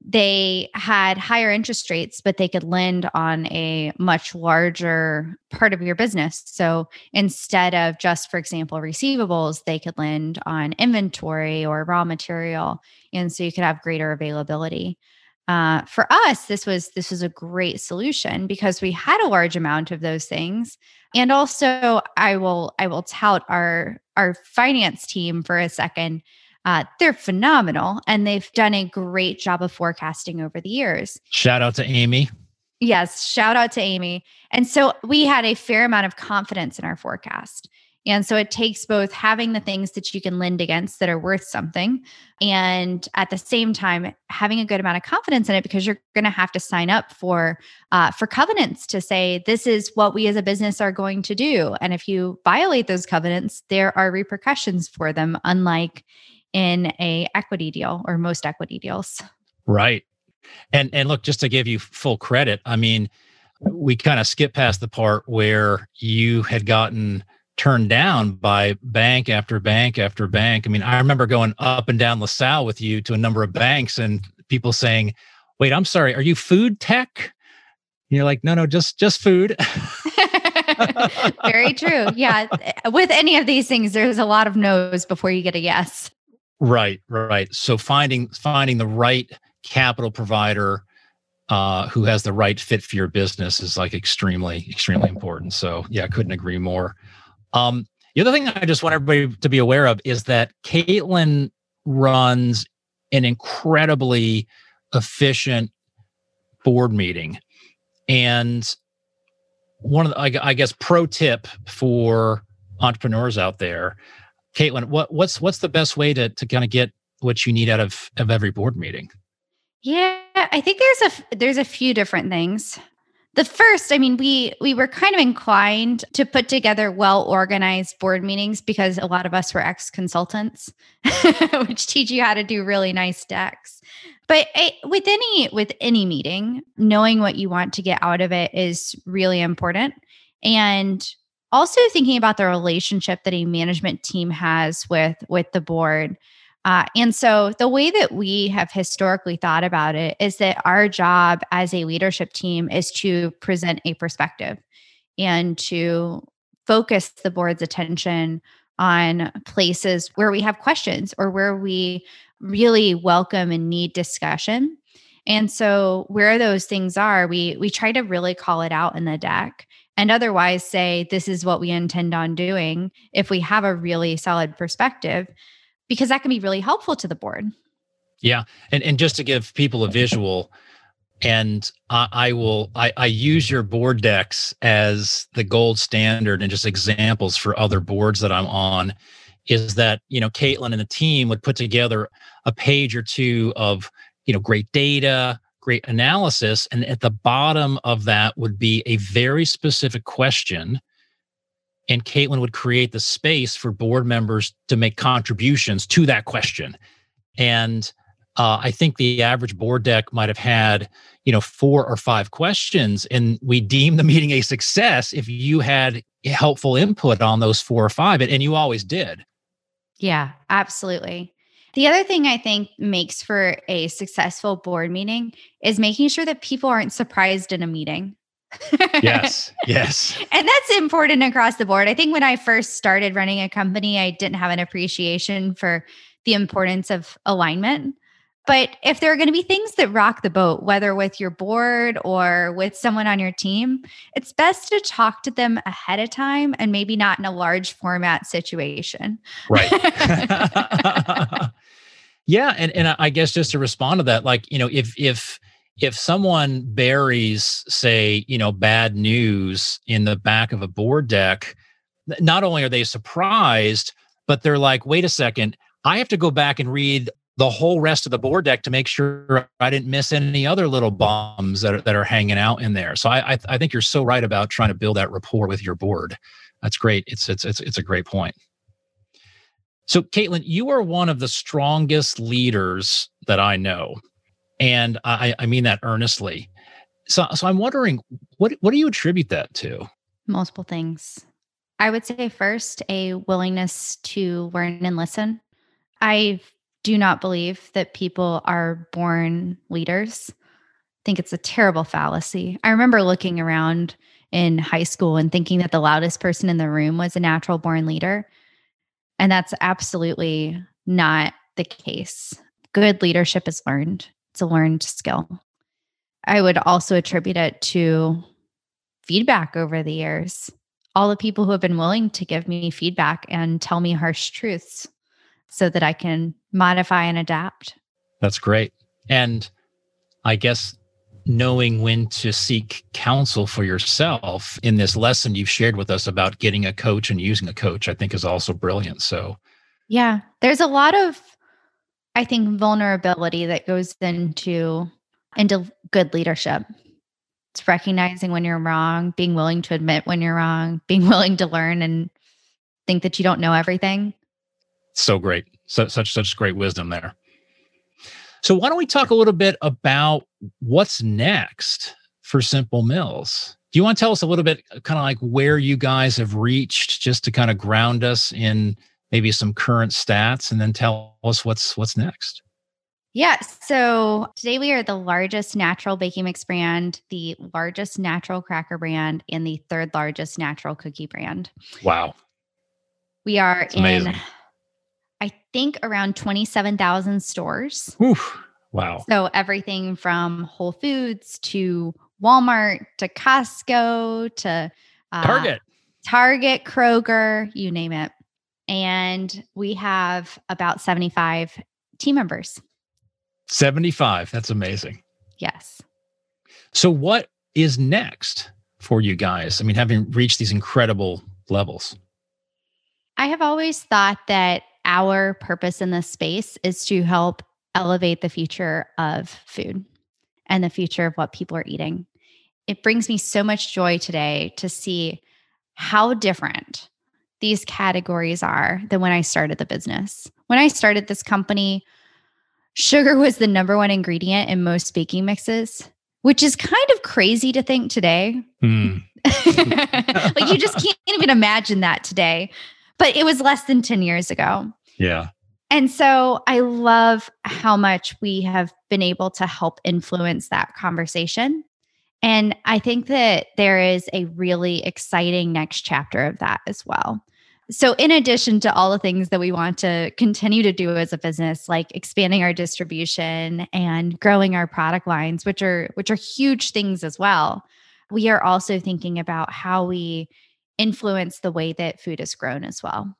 They had higher interest rates, but they could lend on a much larger part of your business. So instead of just, for example, receivables, they could lend on inventory or raw material. And so you could have greater availability. Uh, for us, this was this was a great solution because we had a large amount of those things, and also I will I will tout our our finance team for a second. Uh, they're phenomenal, and they've done a great job of forecasting over the years. Shout out to Amy. Yes, shout out to Amy. And so we had a fair amount of confidence in our forecast. And so it takes both having the things that you can lend against that are worth something and at the same time having a good amount of confidence in it because you're going to have to sign up for uh, for covenants to say this is what we as a business are going to do. And if you violate those covenants, there are repercussions for them, unlike in a equity deal or most equity deals. Right. And and look, just to give you full credit, I mean, we kind of skip past the part where you had gotten turned down by bank after bank after bank. I mean, I remember going up and down LaSalle with you to a number of banks and people saying, "Wait, I'm sorry, are you food tech?" And you're like, "No, no, just just food." Very true. Yeah, eh, with any of these things there's a lot of no's before you get a yes. Right, right. So finding finding the right capital provider uh, who has the right fit for your business is like extremely extremely important. So yeah, I couldn't agree more. Um, the other thing I just want everybody to be aware of is that Katlin runs an incredibly efficient board meeting. And one of the, I guess, pro tip for entrepreneurs out there, Katlin, what, what's what's the best way to to kind of get what you need out of of every board meeting? Yeah, I think there's a there's a few different things. The first, I mean, we we were kind of inclined to put together well organized board meetings because a lot of us were ex consultants, which teach you how to do really nice decks. But I, with any with any meeting, knowing what you want to get out of it is really important, and also thinking about the relationship that a management team has with with the board uh, and so, the way that we have historically thought about it is that our job as a leadership team is to present a perspective and to focus the board's attention on places where we have questions or where we really welcome and need discussion. And so, where those things are, we we try to really call it out in the deck and otherwise say this is what we intend on doing if we have a really solid perspective because that can be really helpful to the board. Yeah. And, and just to give people a visual, and I, I will I, I, use your board decks as the gold standard and just examples for other boards that I'm on is that you know Katlin and the team would put together a page or two of you know great data great analysis and at the bottom of that would be a very specific question and Katlin would create the space for board members to make contributions to that question. And uh, I think the average board deck might have had, you know, four or five questions, and we deem the meeting a success if you had helpful input on those four or five, and you always did. Yeah, absolutely. The other thing I think makes for a successful board meeting is making sure that people aren't surprised in a meeting. yes. Yes. and that's important across the board. I think when I first started running a company, I didn't have an appreciation for the importance of alignment. But if there are going to be things that rock the boat, whether with your board or with someone on your team, it's best to talk to them ahead of time and maybe not in a large format situation. Right. yeah. And, and I guess just to respond to that, like, you know, if, if, if someone buries, say, you know, bad news in the back of a board deck, not only are they surprised, but they're like, wait a second, I have to go back and read the whole rest of the board deck to make sure I didn't miss any other little bombs that are, that are hanging out in there. So I, I, I think you're so right about trying to build that rapport with your board. That's great. It's it's it's it's a great point. So Katlin, you are one of the strongest leaders that I know, and I, I mean that earnestly. So so I'm wondering what what do you attribute that to? Multiple things. I would say first a willingness to learn and listen. I do not believe that people are born leaders. I think it's a terrible fallacy. I remember looking around in high school and thinking that the loudest person in the room was a natural born leader. And that's absolutely not the case. Good leadership is learned, it's a learned skill. I would also attribute it to feedback over the years. All the people who have been willing to give me feedback and tell me harsh truths so that I can modify and adapt. That's great. And I guess knowing when to seek counsel for yourself in this lesson you've shared with us about getting a coach and using a coach, I think is also brilliant. So, yeah, there's a lot of, I think, vulnerability that goes into into good leadership. It's recognizing when you're wrong, being willing to admit when you're wrong, being willing to learn and think that you don't know everything so great. So, such such great wisdom there. So why don't we talk a little bit about what's next for Simple Mills? Do you want to tell us a little bit uh, kind of like where you guys have reached just to kind of ground us in maybe some current stats and then tell us what's what's next? Yeah. So today we are the largest natural baking mix brand, the largest natural cracker brand, and the third largest natural cookie brand. Wow. We are in I think around 27,000 stores. Oof. Wow. So everything from Whole Foods to Walmart to Costco to uh, Target, Target, Kroger, you name it. And we have about 75 team members. 75. That's amazing. Yes. So, what is next for you guys? I mean, having reached these incredible levels. I have always thought that our purpose in this space is to help elevate the future of food and the future of what people are eating. It brings me so much joy today to see how different these categories are than when I started the business. When I started this company, sugar was the number one ingredient in most baking mixes, which is kind of crazy to think today. Mm. like you just can't even imagine that today but it was less than 10 years ago. Yeah. And so I love how much we have been able to help influence that conversation. And I think that there is a really exciting next chapter of that as well. So, in addition to all the things that we want to continue to do as a business, like expanding our distribution and growing our product lines, which are which are huge things as well, we are also thinking about how we influence the way that food is grown as well.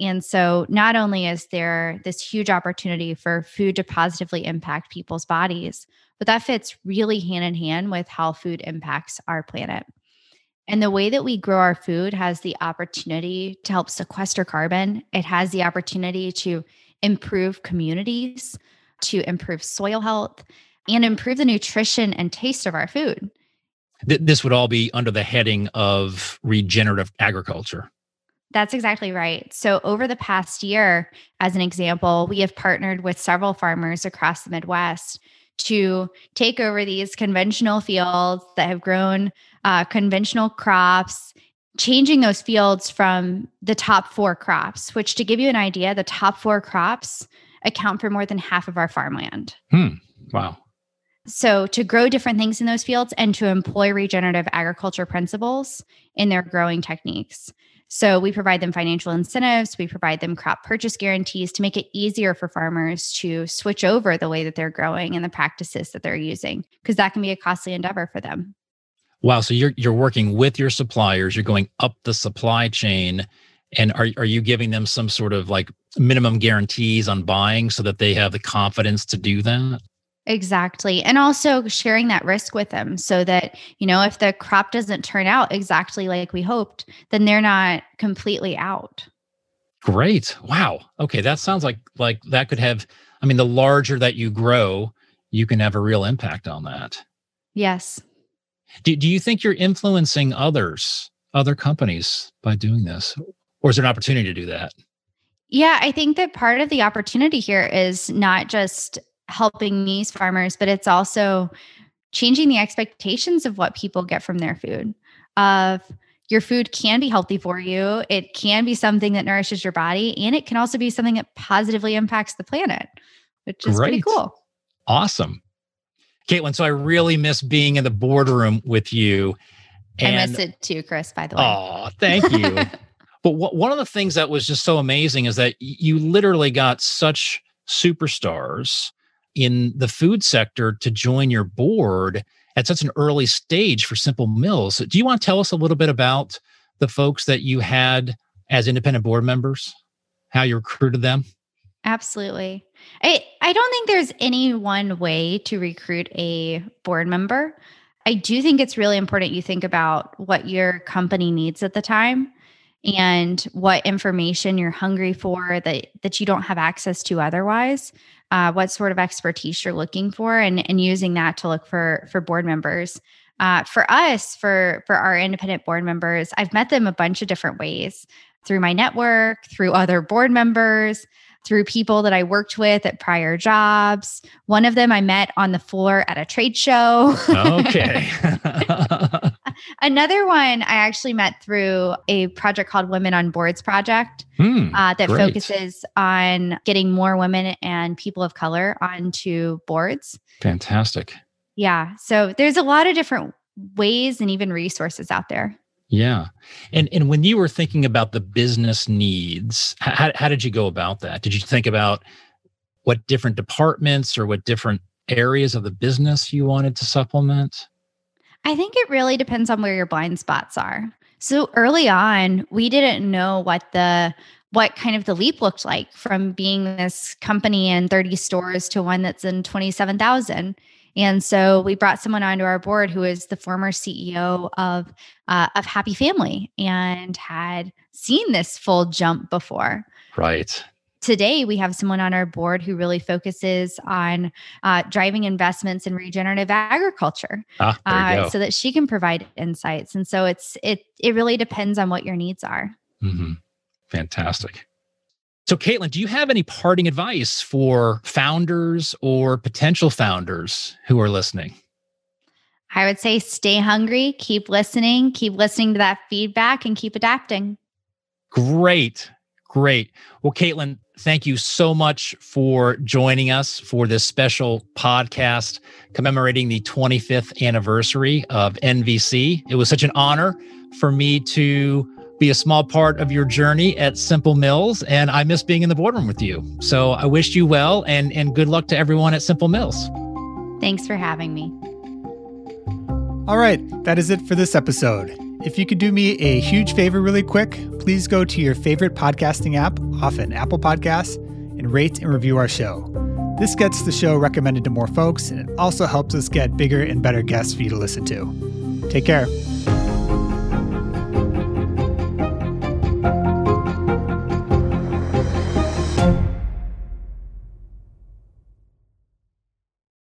And so, not only is there this huge opportunity for food to positively impact people's bodies, but that fits really hand in hand with how food impacts our planet. And the way that we grow our food has the opportunity to help sequester carbon, it has the opportunity to improve communities, to improve soil health, and improve the nutrition and taste of our food. This would all be under the heading of regenerative agriculture. That's exactly right. So, over the past year, as an example, we have partnered with several farmers across the Midwest to take over these conventional fields that have grown uh, conventional crops, changing those fields from the top four crops, which, to give you an idea, the top four crops account for more than half of our farmland. Hmm. Wow. so to grow different things in those fields and to employ regenerative agriculture principles in their growing techniques. So we provide them financial incentives, we provide them crop purchase guarantees to make it easier for farmers to switch over the way that they're growing and the practices that they're using because that can be a costly endeavor for them. Wow, so you're you're working with your suppliers, you're going up the supply chain and are are you giving them some sort of like minimum guarantees on buying so that they have the confidence to do that? Exactly. And also sharing that risk with them so that, you know, if the crop doesn't turn out exactly like we hoped, then they're not completely out. Great. Wow. Okay, that sounds like like that could have I mean the larger that you grow, you can have a real impact on that. Yes. Do do you think you're influencing others, other companies by doing this? Or is there an opportunity to do that? Yeah, I think that part of the opportunity here is not just helping these farmers, but it's also changing the expectations of what people get from their food. Of your food can be healthy for you, it can be something that nourishes your body, and it can also be something that positively impacts the planet, which is Great. pretty cool. Awesome. Katlin, so I really miss being in the boardroom with you. And, I miss it too, Chris, by the way. Oh, thank you. but what, one of the things that was just so amazing is that you literally got such superstars in the food sector to join your board at such an early stage for Simple Mills. Do you want to tell us a little bit about the folks that you had as independent board members, how you recruited them? Absolutely. I, I don't think there's any one way to recruit a board member. I do think it's really important you think about what your company needs at the time and what information you're hungry for that that you don't have access to otherwise uh, what sort of expertise you're looking for and, and using that to look for for board members uh, for us for for our independent board members i've met them a bunch of different ways through my network through other board members through people that I worked with at prior jobs. One of them I met on the floor at a trade show. okay. Another one I actually met through a project called Women on Boards Project mm, uh, that great. focuses on getting more women and people of color onto boards. Fantastic. Yeah. So there's a lot of different ways and even resources out there. Yeah. And and when you were thinking about the business needs, how, how did you go about that? Did you think about what different departments or what different areas of the business you wanted to supplement? I think it really depends on where your blind spots are. So early on, we didn't know what the what kind of the leap looked like from being this company in 30 stores to one that's in 27,000. And so we brought someone onto our board who is the former CEO of uh, of Happy Family and had seen this full jump before. Right. Today, we have someone on our board who really focuses on uh, driving investments in regenerative agriculture, ah, uh, so that she can provide insights. And so it's it it really depends on what your needs are. Mm-hmm. Fantastic. So, Katlin, do you have any parting advice for founders or potential founders who are listening? I would say stay hungry, keep listening, keep listening to that feedback, and keep adapting. Great. Great. Well, Katlin, thank you so much for joining us for this special podcast commemorating the 25th anniversary of NVC. It was such an honor for me to be a small part of your journey at Simple Mills. And I miss being in the boardroom with you. So I wish you well and, and good luck to everyone at Simple Mills. Thanks for having me. All right, that is it for this episode. If you could do me a huge favor really quick, please go to your favorite podcasting app, often Apple Podcasts, and rate and review our show. This gets the show recommended to more folks, and it also helps us get bigger and better guests for you to listen to. Take care.